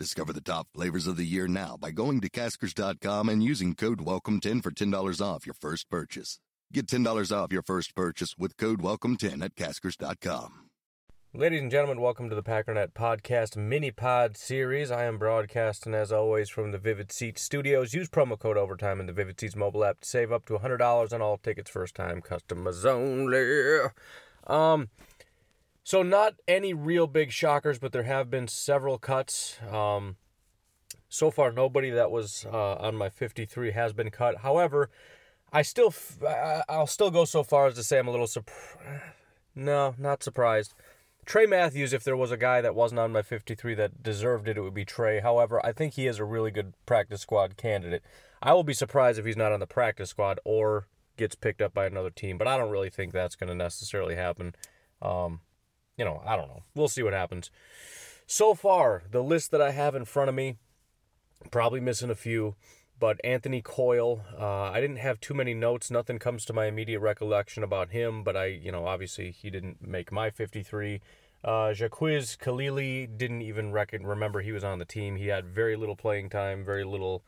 Discover the top flavors of the year now by going to Caskers.com and using code WELCOME10 for $10 off your first purchase. Get $10 off your first purchase with code WELCOME10 at Caskers.com. Ladies and gentlemen, welcome to the Packernet Podcast mini pod series. I am broadcasting as always from the Vivid Seats studios. Use promo code Overtime in the Vivid Seats mobile app to save up to $100 on all tickets first time customers only. Um, so not any real big shockers, but there have been several cuts. Um, so far, nobody that was uh, on my 53 has been cut. However, I still, f- I- I'll still go so far as to say I'm a little surprised. No, not surprised. Trey Matthews, if there was a guy that wasn't on my 53 that deserved it, it would be Trey. However, I think he is a really good practice squad candidate. I will be surprised if he's not on the practice squad or gets picked up by another team, but I don't really think that's going to necessarily happen. Um, you know, I don't know. We'll see what happens. So far, the list that I have in front of me, probably missing a few, but Anthony Coyle, uh, I didn't have too many notes. Nothing comes to my immediate recollection about him, but I, you know, obviously he didn't make my 53. Uh, Jaquiz Khalili didn't even reckon, remember he was on the team. He had very little playing time, very little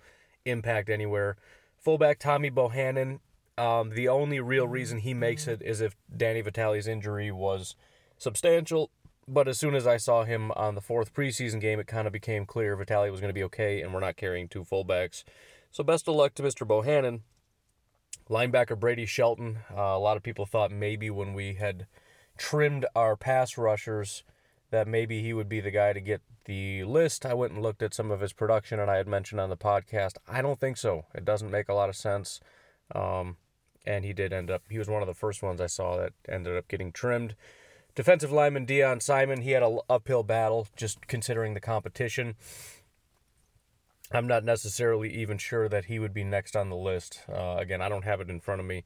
impact anywhere. Fullback Tommy Bohanon, um, the only real reason he makes it is if Danny Vitale's injury was substantial. But as soon as I saw him on the fourth preseason game, it kind of became clear Vitale was going to be okay, and we're not carrying two fullbacks. So best of luck to Mr. Bohanon. Linebacker Brady Sheldon. Uh, a lot of people thought maybe when we had trimmed our pass rushers that maybe he would be the guy to get the list. I went and looked at some of his production, and I had mentioned on the podcast. I don't think so. It doesn't make a lot of sense. Um, and he did end up. He was one of the first ones I saw that ended up getting trimmed. Defensive lineman Deon Simon. He had an uphill battle, just considering the competition. I'm not necessarily even sure that he would be next on the list. Uh, again, I don't have it in front of me,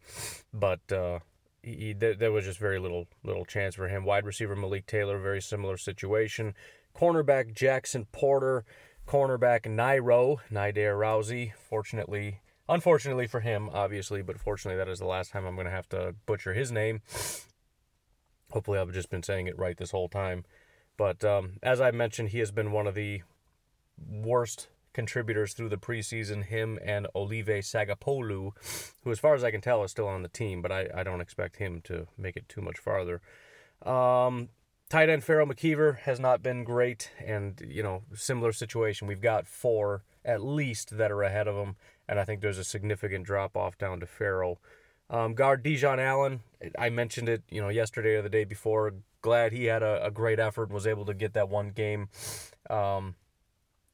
but uh, he, there, there was just very little little chance for him. Wide receiver Malik Taylor, very similar situation. Cornerback Jackson Porter, cornerback Nairo Naidare Rousey. Fortunately, unfortunately for him, obviously, but fortunately that is the last time I'm going to have to butcher his name. Hopefully, I've just been saying it right this whole time. But um, as I mentioned, he has been one of the worst contributors through the preseason. Him and Olive Sagapolu, who, as far as I can tell, is still on the team, but I, I don't expect him to make it too much farther. Um, tight end Pharaoh McKever has not been great, and you know, similar situation. We've got four at least that are ahead of him, and I think there's a significant drop off down to Farrell. Um, guard Dejon Allen, I mentioned it, you know, yesterday or the day before. Glad he had a, a great effort was able to get that one game um,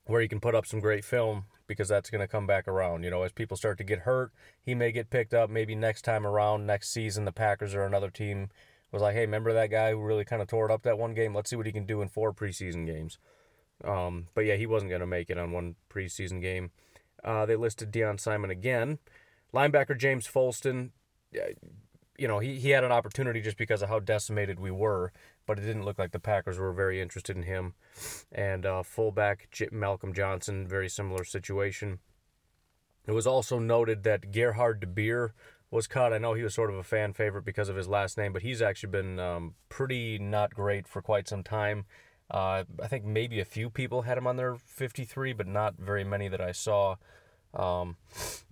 where he can put up some great film because that's going to come back around. You know, as people start to get hurt, he may get picked up. Maybe next time around, next season, the Packers or another team was like, hey, remember that guy who really kind of tore it up that one game? Let's see what he can do in four preseason games. Um, but yeah, he wasn't going to make it on one preseason game. Uh, they listed Deon Simon again. Linebacker James Folston, you know, he, he had an opportunity just because of how decimated we were, but it didn't look like the Packers were very interested in him. And uh, fullback J- Malcolm Johnson, very similar situation. It was also noted that Gerhard de Beer was cut. I know he was sort of a fan favorite because of his last name, but he's actually been um, pretty not great for quite some time. Uh, I think maybe a few people had him on their 53, but not very many that I saw. Um,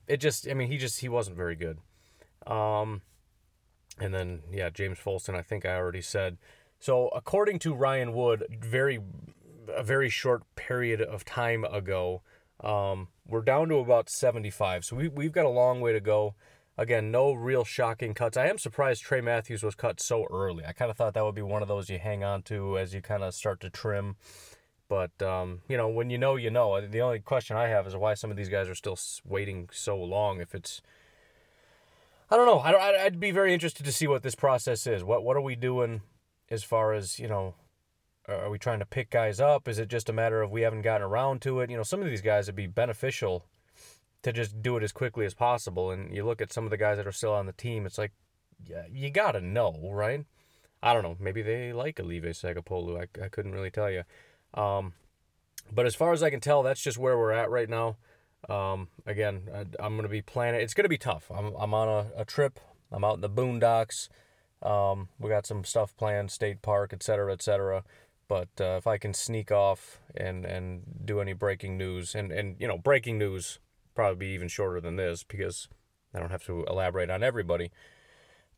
it just, I mean, he just, he wasn't very good. Um, and then, yeah, James Folston, I think I already said. So, according to Ryan Wood, very, a very short period of time ago, um, we're down to about 75. So, we, we've got a long way to go. Again, no real shocking cuts. I am surprised Trey Matthews was cut so early. I kind of thought that would be one of those you hang on to as you kind of start to trim. But, um, you know, when you know, you know. The only question I have is why some of these guys are still waiting so long. If it's, I don't know. I, I'd be very interested to see what this process is. What what are we doing as far as you know? are we trying to pick guys up? Is it just a matter of we haven't gotten around to it? You know, some of these guys would be beneficial to just do it as quickly as possible. And you look at some of the guys that are still on the team, it's like, yeah, you got to know, right? I don't know. Maybe they like Olive Sagapolu. I, I couldn't really tell you. Um, but as far as I can tell, that's just where we're at right now. Um, again, I, am going to be planning. It's going to be tough. I'm, I'm on a, a trip. I'm out in the boondocks. Um, we got some stuff planned, state park, et cetera, et cetera. But uh, if I can sneak off and, and do any breaking news, and, and you know, breaking news probably be even shorter than this because I don't have to elaborate on everybody.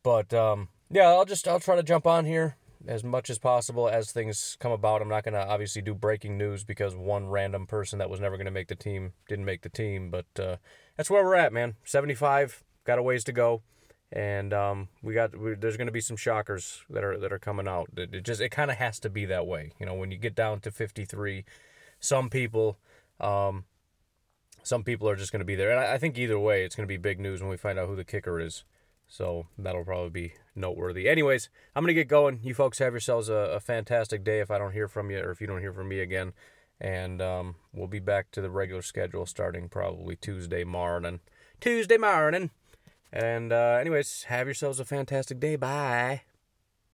But um, yeah, I'll just I'll try to jump on here as much as possible as things come about. I'm not going to obviously do breaking news because one random person that was never going to make the team didn't make the team. But uh, that's where we're at, man. 75, got a ways to go, and um, we got we, there's going to be some shockers that are that are coming out. It, it just it kind of has to be that way, you know. When you get down to 53, some people. Um, some people are just going to be there. And I, I think either way, it's going to be big news when we find out who the kicker is. So that'll probably be noteworthy. Anyways, I'm going to get going. You folks have yourselves a, a, fantastic day if I don't hear from you or if you don't hear from me again. And um, we'll be back to the regular schedule starting probably Tuesday morning. Tuesday morning. And uh, anyways, have yourselves a fantastic day. Bye.